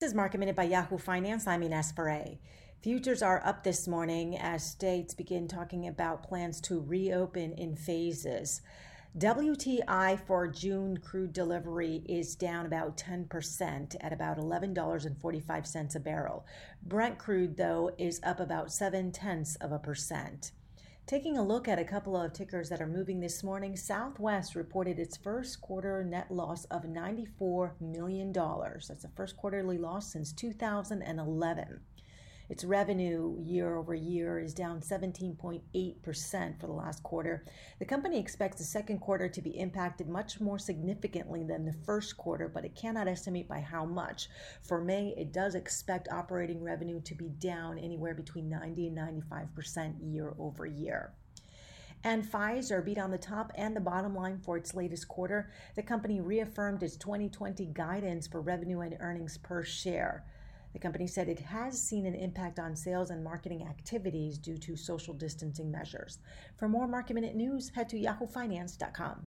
This is Market Minute by Yahoo Finance. I'm Ines Ferre. Futures are up this morning as states begin talking about plans to reopen in phases. WTI for June crude delivery is down about 10% at about $11.45 a barrel. Brent crude, though, is up about 7 tenths of a percent. Taking a look at a couple of tickers that are moving this morning, Southwest reported its first quarter net loss of $94 million. That's the first quarterly loss since 2011. Its revenue year over year is down 17.8% for the last quarter. The company expects the second quarter to be impacted much more significantly than the first quarter, but it cannot estimate by how much. For May, it does expect operating revenue to be down anywhere between 90 and 95% year over year. And Pfizer beat on the top and the bottom line for its latest quarter. The company reaffirmed its 2020 guidance for revenue and earnings per share. The company said it has seen an impact on sales and marketing activities due to social distancing measures. For more market minute news, head to yahoofinance.com.